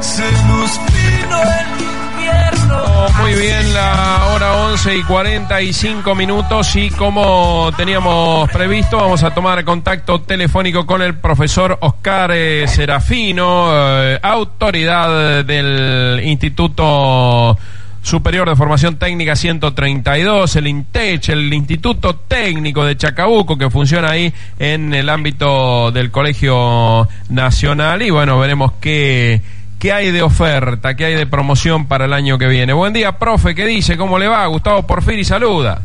Se nos vino el invierno. Muy bien, la hora 11 y 45 minutos y como teníamos previsto, vamos a tomar contacto telefónico con el profesor Oscar eh, Serafino, eh, autoridad del Instituto Superior de Formación Técnica 132, el INTECH, el Instituto Técnico de Chacabuco, que funciona ahí en el ámbito del Colegio Nacional. Y bueno, veremos qué, qué hay de oferta, qué hay de promoción para el año que viene. Buen día, profe, ¿qué dice? ¿Cómo le va? Gustavo Porfiri saluda.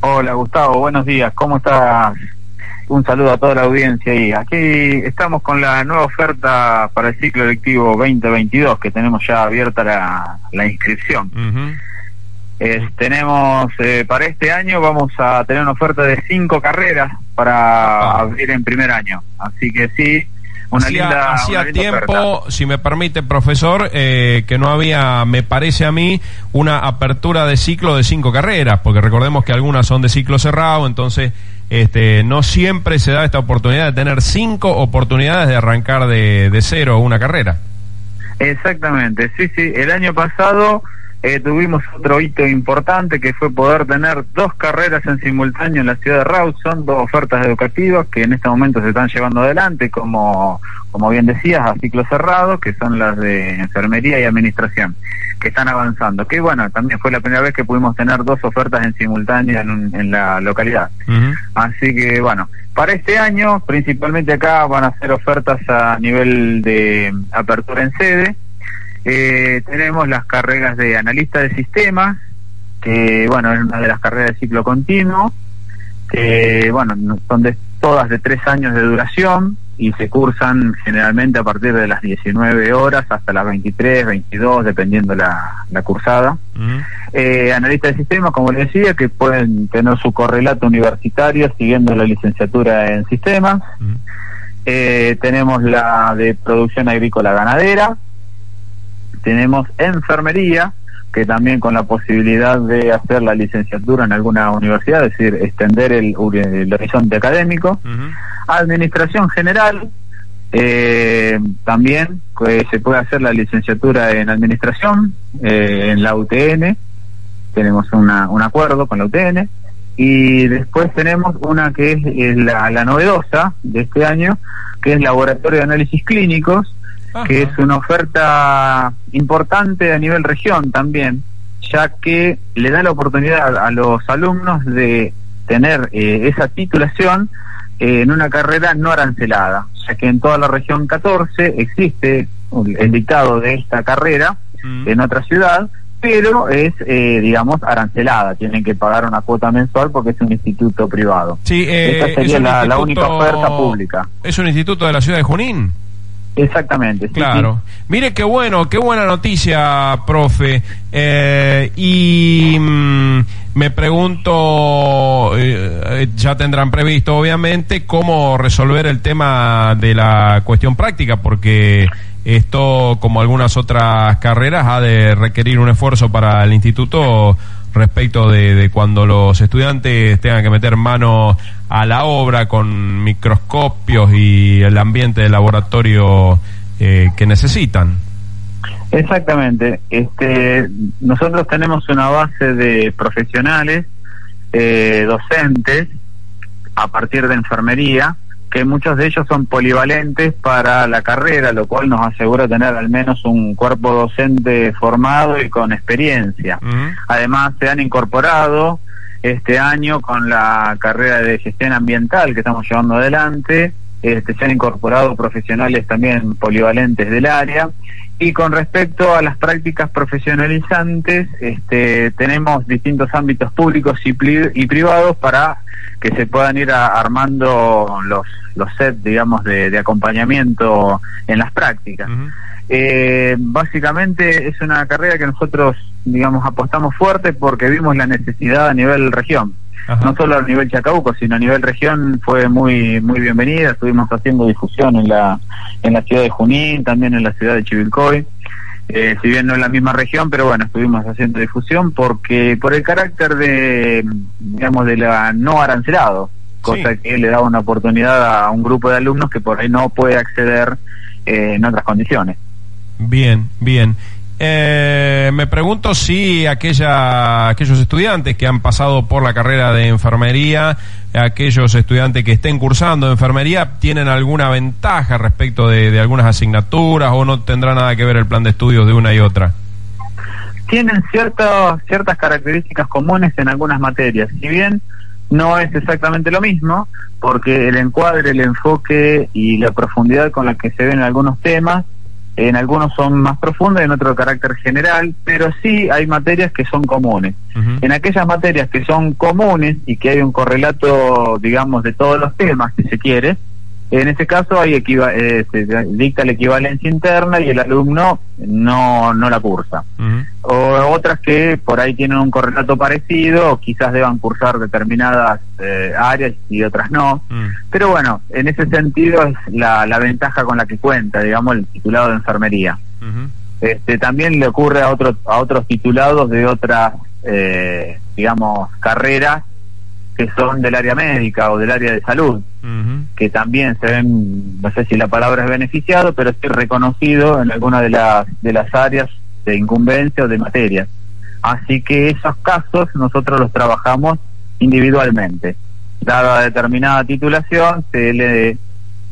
Hola Gustavo, buenos días, ¿cómo estás? Un saludo a toda la audiencia y aquí estamos con la nueva oferta para el ciclo lectivo 2022 que tenemos ya abierta la, la inscripción. Es- tenemos eh, para este año vamos a tener una oferta de cinco carreras para Ah. abrir en primer año, así que sí, una hacía, linda, hacía una linda tiempo, oferta. si me permite, profesor, eh, que no había, me parece a mí, una apertura de ciclo de cinco carreras, porque recordemos que algunas son de ciclo cerrado, entonces este, no siempre se da esta oportunidad de tener cinco oportunidades de arrancar de, de cero una carrera. Exactamente, sí, sí. El año pasado eh, tuvimos otro hito importante que fue poder tener dos carreras en simultáneo en la ciudad de Rawson, dos ofertas educativas que en este momento se están llevando adelante, como, como bien decías, a ciclo cerrado, que son las de enfermería y administración, que están avanzando. Que bueno, también fue la primera vez que pudimos tener dos ofertas en simultáneo en, un- en la localidad. Así que bueno, para este año, principalmente acá van a ser ofertas a nivel de apertura en sede. Eh, tenemos las carreras de analista de sistemas, que bueno, es una de las carreras de ciclo continuo, que bueno, no- son de, todas de tres años de duración y se cursan generalmente a partir de las 19 horas hasta las 23, 22, dependiendo la, la cursada eh, analistas de sistemas, como les decía, que pueden tener su correlato universitario siguiendo la licenciatura en sistemas. Eh, tenemos la de producción agrícola ganadera. Tenemos enfermería, que también con la posibilidad de hacer la licenciatura en alguna universidad, es decir, extender el, el horizonte académico. Administración general, eh, también que se puede hacer la licenciatura en administración eh, en la UTN, tenemos una, un acuerdo con la UTN, y después tenemos una que es, es la, la novedosa de este año, que es Laboratorio de Análisis Clínicos, que es una oferta importante a nivel región también, ya que le da la oportunidad a, los alumnos de tener eh, esa titulación eh, en una carrera no arancelada, ya que en toda la región 14 existe el dictado de esta carrera Ujú. en otra ciudad, pero es, eh, digamos, arancelada, tienen que pagar una cuota mensual porque es un instituto privado. Sí, eh, Esta sería es la, única oferta pública. Es un instituto de la ciudad de Junín. Exactamente. sí, Claro. Mire qué bueno, qué buena noticia, profe. Eh, y mm, me pregunto, eh, eh, ya tendrán previsto obviamente cómo resolver el tema de la cuestión práctica, porque esto, como algunas otras carreras, ha de requerir un esfuerzo para el instituto respecto de, de cuando los estudiantes tengan que meter mano a la obra con microscopios y el ambiente de laboratorio eh, que necesitan. Exactamente. Este, nosotros tenemos una base de profesionales, eh, docentes, a partir de enfermería, que muchos de ellos son polivalentes para la carrera, lo cual nos asegura tener al menos un cuerpo docente formado y con experiencia. Además, se han incorporado este año con la carrera de gestión ambiental que estamos llevando adelante. Este, se han incorporado profesionales también polivalentes del área. Y con respecto a las prácticas profesionalizantes, este, tenemos distintos ámbitos públicos y, y privados para que se puedan ir a- armando los, los sets, digamos, de, de acompañamiento en las prácticas. Eh, básicamente es una carrera que nosotros, digamos, apostamos fuerte porque vimos la necesidad a nivel región. Ajá. No solo a nivel Chacabuco, sino a nivel región fue muy muy bienvenida. Estuvimos haciendo difusión en la en la ciudad de Junín, también en la ciudad de Chivilcoy. Eh, si bien no en la misma región, pero bueno, estuvimos haciendo difusión porque por el carácter de, digamos, de la no arancelado, cosa Sí. que le da una oportunidad a un grupo de alumnos que por ahí no puede acceder eh, en otras condiciones. Bien, bien. Eh, me pregunto si aquella, aquellos estudiantes que han pasado por la carrera de enfermería, aquellos estudiantes que estén cursando enfermería, tienen alguna ventaja respecto de, algunas asignaturas o no tendrá nada que ver el plan de estudios de una y otra. Tienen ciertas ciertas características comunes en algunas materias. Si bien no es exactamente lo mismo, porque el encuadre, el enfoque y la profundidad con la que se ven algunos temas en algunos son más profundos, en otro de carácter general, pero sí hay materias que son comunes. En aquellas materias que son comunes y que hay un correlato, digamos, de todos los temas, si se quiere, en ese caso hay eh, se dicta la equivalencia interna y el alumno no, no la cursa. O otras que por ahí tienen un correlato parecido, o quizás deban cursar determinadas eh, áreas y otras no. Pero bueno, en ese sentido es la, la ventaja con la que cuenta, digamos, el titulado de enfermería. este, también le ocurre a, otros a otros titulados de otras, eh, digamos, carreras que son del área médica o del área de salud, que también se ven, no sé si la palabra es beneficiado, pero sí reconocido en alguna de las, de las áreas de incumbencia o de materia. Así que esos casos nosotros los trabajamos individualmente. Dada determinada titulación, se le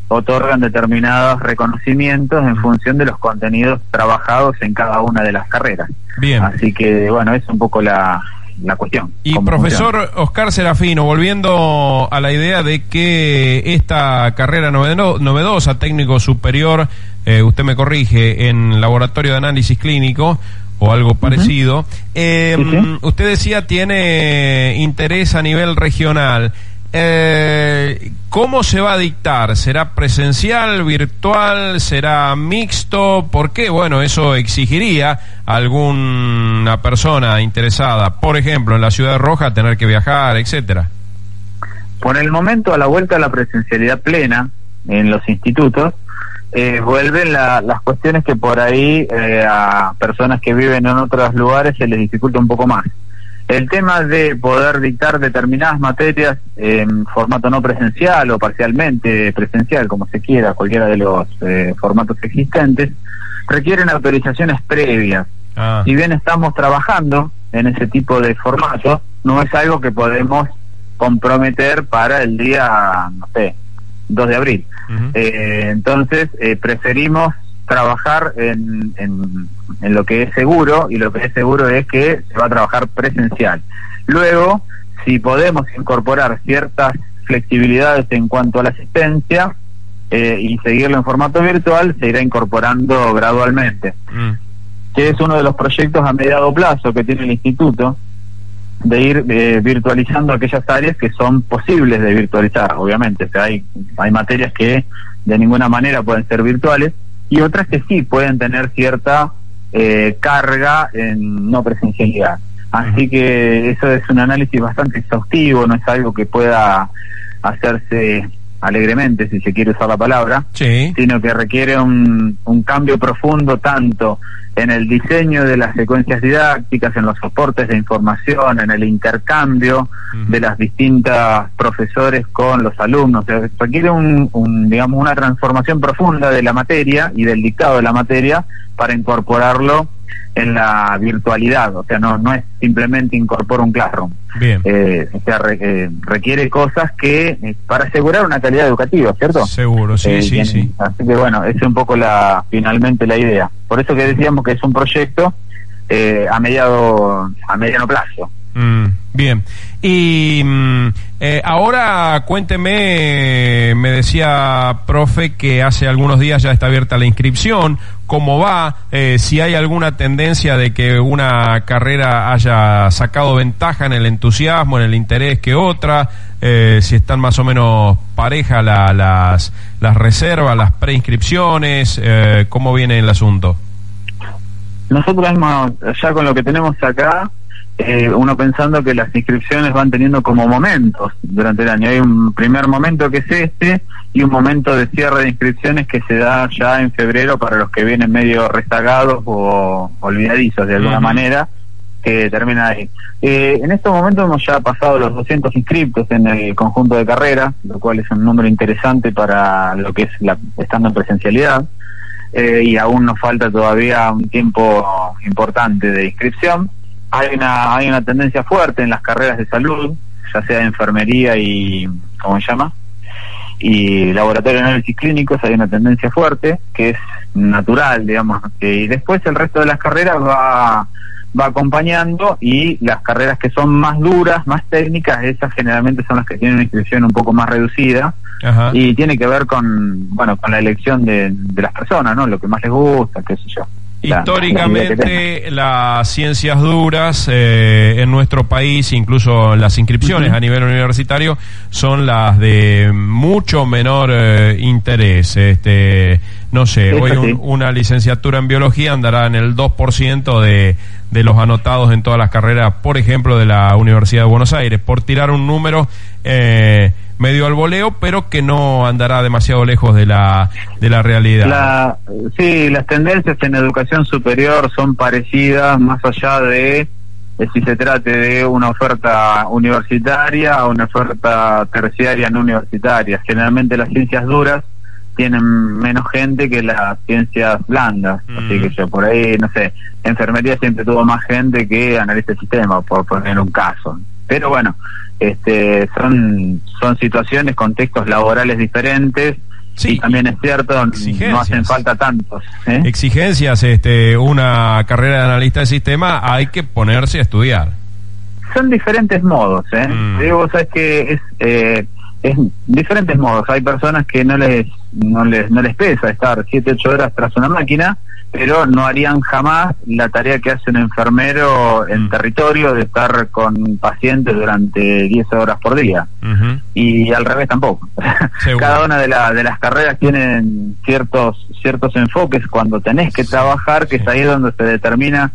otorgan determinados reconocimientos en función de los contenidos trabajados en cada una de las carreras. Bien. Así que, bueno, es un poco la, la cuestión. Y profesor Oscar Serafino, volviendo a la idea de que esta carrera novedosa, técnico superior, eh, usted me corrige, en laboratorio de análisis clínico o algo parecido, em, usted decía tiene interés a nivel regional. Eh, ¿Cómo se va a dictar? ¿Será presencial, virtual? ¿Será mixto? ¿Por qué? Bueno, eso exigiría a alguna persona interesada, por ejemplo, en la Ciudad Roja, tener que viajar, etcétera. Por el momento, a la vuelta a la presencialidad plena en los institutos, eh, vuelven las cuestiones que por ahí eh, a personas que viven en otros lugares se les dificulta un poco más. El tema de poder dictar determinadas materias en formato no presencial o parcialmente presencial, como se quiera, cualquiera de los eh, formatos existentes, requieren autorizaciones previas. Ah. Si bien estamos trabajando en ese tipo de formato, no es algo que podemos comprometer para el día, no sé, 2 de abril. Eh, entonces, eh, preferimos trabajar en, en, lo que es seguro y lo que es seguro es que se va a trabajar presencial. Luego, si podemos incorporar ciertas flexibilidades en cuanto a la asistencia eh, y seguirlo en formato virtual, se irá incorporando gradualmente. Mm. Que es uno de los proyectos a mediado plazo que tiene el instituto, de ir eh, virtualizando aquellas áreas que son posibles de virtualizar, obviamente. O sea, hay, hay materias que de ninguna manera pueden ser virtuales, y otras que sí pueden tener cierta eh, carga en no presencialidad. Así que eso es un análisis bastante exhaustivo, no es algo que pueda hacerse alegremente, si se quiere usar la palabra, sino que requiere un, un cambio profundo tanto en el diseño de las secuencias didácticas, en los soportes de información, en el intercambio de las distintas profesores con los alumnos. requiere un, un, digamos, una transformación profunda de la materia y del dictado de la materia para incorporarlo en la virtualidad, o sea, no, no es simplemente incorporar un classroom. Bien. Eh, o sea, eh, requiere cosas que, eh, para asegurar una calidad educativa, ¿cierto? Seguro, sí, sí, sí. Así que bueno, es un poco la, finalmente la idea. Por eso que decíamos que es un proyecto a mediado, a mediano plazo. Mm, bien. Y mm, eh, ahora cuénteme, me decía profe que hace algunos días ya está abierta la inscripción, cómo va, eh, si hay alguna tendencia de que una carrera haya sacado ventaja en el entusiasmo, en el interés que otra, eh, si están más o menos pareja las, las reservas, las preinscripciones, cómo viene el asunto. Nosotros ya con lo que tenemos acá, eh, uno pensando que las inscripciones van teniendo como momentos durante el año. Hay un primer momento que es este y un momento de cierre de inscripciones que se da ya en febrero para los que vienen medio rezagados o olvidadizos de alguna manera, que termina ahí. Eh, en estos momentos hemos ya pasado los 200 inscriptos en el conjunto de carrera, lo cual es un número interesante para lo que es la, estando en presencialidad. eh, y aún nos falta todavía un tiempo importante de inscripción. Hay una, hay una tendencia fuerte en las carreras de salud, ya sea de enfermería y, ¿cómo se llama? Y laboratorio de análisis clínicos, hay una tendencia fuerte que es natural, digamos, y después el resto de las carreras va va acompañando y las carreras que son más duras, más técnicas, esas generalmente son las que tienen una inscripción un poco más reducida y tiene que ver con, bueno, con la elección de, de las personas, ¿no? Lo que más les gusta, qué sé yo. Históricamente, las ciencias duras eh, en nuestro país, incluso las inscripciones a nivel universitario, son las de mucho menor eh, interés. Este, no sé, hoy una licenciatura en biología andará en el 2% de, de los anotados en todas las carreras, por ejemplo, de la Universidad de Buenos Aires, por tirar un número. Eh, medio al voleo, pero que no andará demasiado lejos de la, de la realidad. La, sí, las tendencias en educación superior son parecidas, más allá de, si se trate de una oferta universitaria o una oferta terciaria no universitaria. Generalmente las ciencias duras tienen menos gente que las ciencias blandas, así que mm. yo por ahí, no sé, enfermería siempre tuvo más gente que analista de sistema, por poner un caso. Pero bueno, este, son, son situaciones, contextos laborales diferentes. y también es cierto, no hacen falta tantos. ¿eh? Exigencias, este, una carrera de analista de sistema, hay que ponerse a estudiar. Son diferentes modos, ¿eh? Mm. Digo, sabes que es, eh, es diferentes modos. Hay personas que no les, no les, no les pesa estar 7, 8 horas tras una máquina, pero no harían jamás la tarea que hace un enfermero en mm. territorio de estar con pacientes durante 10 horas por día. Y al revés tampoco. Cada una de, de las carreras tienen ciertos, ciertos enfoques cuando tenés que trabajar, que es ahí donde se determina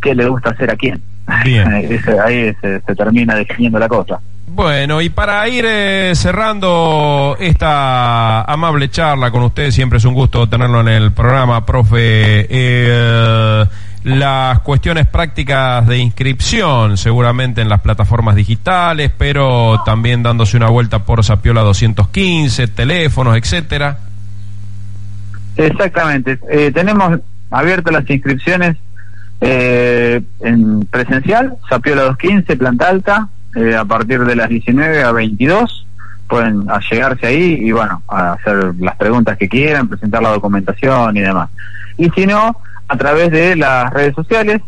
qué le gusta hacer a quién. ahí se termina definiendo la cosa. Bueno, y para ir eh, cerrando esta amable charla con usted, siempre es un gusto tenerlo en el programa, profe. Eh, las cuestiones prácticas de inscripción, seguramente en las plataformas digitales, pero también dándose una vuelta por Sapiola 215, teléfonos, etcétera. Exactamente. Eh, tenemos abiertas las inscripciones en presencial, Sapiola 215, planta alta, eh, a partir de las 19 a 22 pueden llegarse ahí y bueno, a hacer las preguntas que quieran, presentar la documentación y demás. Y si no, a través de las redes sociales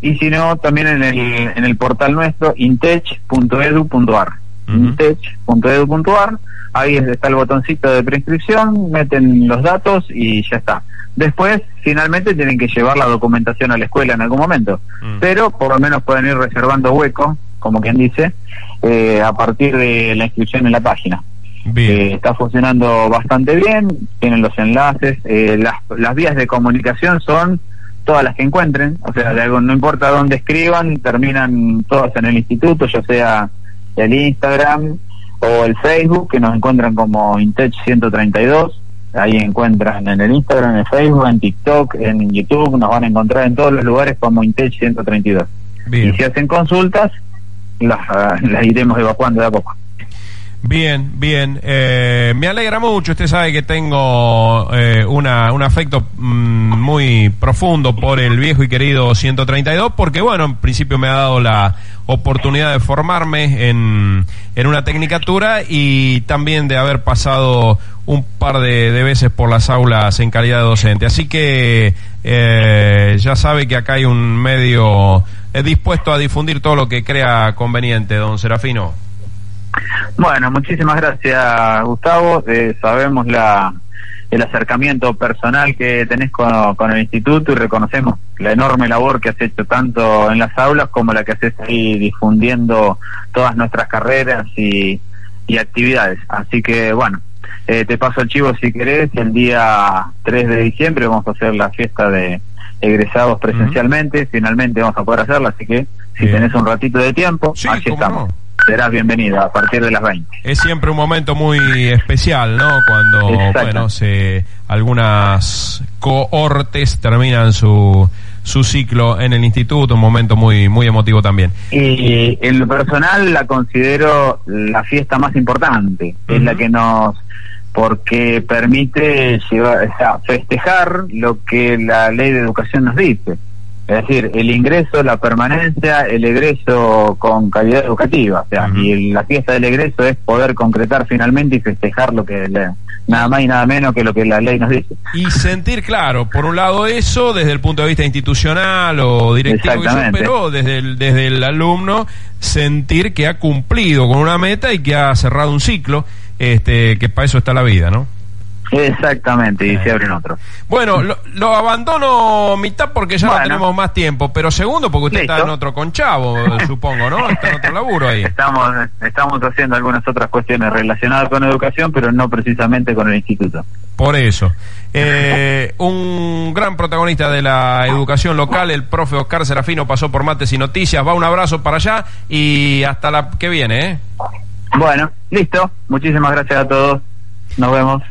y si no, también en el, en el portal nuestro, intech.edu.ar. Intech.edu.ar, ahí está el botoncito de preinscripción, meten los datos y ya está. Después, finalmente, tienen que llevar la documentación a la escuela en algún momento, mm. pero por lo menos pueden ir reservando hueco como quien dice, eh, a partir de la inscripción en la página. Eh, está funcionando bastante bien, tienen los enlaces, eh, las, las vías de comunicación son todas las que encuentren, o sea, no importa dónde escriban, terminan todas en el instituto, ya sea el Instagram o el Facebook, que nos encuentran como Intech 132, ahí encuentran en el Instagram, en el Facebook, en TikTok, en YouTube, nos van a encontrar en todos los lugares como Intech 132. Y si hacen consultas, las, iremos evacuando de a poco. Bien, bien. Eh, me alegra mucho. Usted sabe que tengo eh, una, un afecto mm, muy profundo por el viejo y querido 132, porque, bueno, en principio me ha dado la oportunidad de formarme en, en una tecnicatura y también de haber pasado un par de, de veces por las aulas en calidad de docente. Así que eh, ya sabe que acá hay un medio es dispuesto a difundir todo lo que crea conveniente, don Serafino. Bueno, muchísimas gracias, Gustavo. Eh, sabemos la, el acercamiento personal que tenés con, el instituto y reconocemos la enorme labor que has hecho tanto en las aulas como la que haces ahí difundiendo todas nuestras carreras y, actividades. Así que, bueno, eh, te paso el chivo si querés. El día 3 de diciembre vamos a hacer la fiesta de egresados presencialmente, finalmente vamos a poder hacerlo, así que si tenés un ratito de tiempo, aquí estamos. Serás bienvenida a partir de las 20. Es siempre un momento muy especial, ¿no? Cuando, bueno, se, algunas cohortes terminan su, su ciclo en el instituto, un momento muy muy emotivo también. Y en lo personal la considero la fiesta más importante, es la que nos porque permite llevar, o sea, festejar lo que la ley de educación nos dice. Es decir, el ingreso, la permanencia, el egreso con calidad educativa. O sea, y la fiesta del egreso es poder concretar finalmente y festejar lo que le, nada más y nada menos que lo que la ley nos dice. Y sentir claro, por un lado eso desde el punto de vista institucional o directivo, pero desde el, desde el alumno sentir que ha cumplido con una meta y que ha cerrado un ciclo, este, que para eso está la vida, ¿no? Exactamente, y se abren otros. Bueno, lo, abandono mitad porque ya no tenemos más tiempo, pero segundo porque usted está en otro conchavo, supongo, ¿no? Está en otro laburo ahí. Estamos, estamos haciendo algunas otras cuestiones relacionadas con educación, pero no precisamente con el instituto. Por eso. Eh, un gran protagonista de la educación local, el profe Oscar Serafino, pasó por Mates y Noticias. Va un abrazo para allá y hasta la que viene, ¿eh? Bueno, listo. Muchísimas gracias a todos. Nos vemos.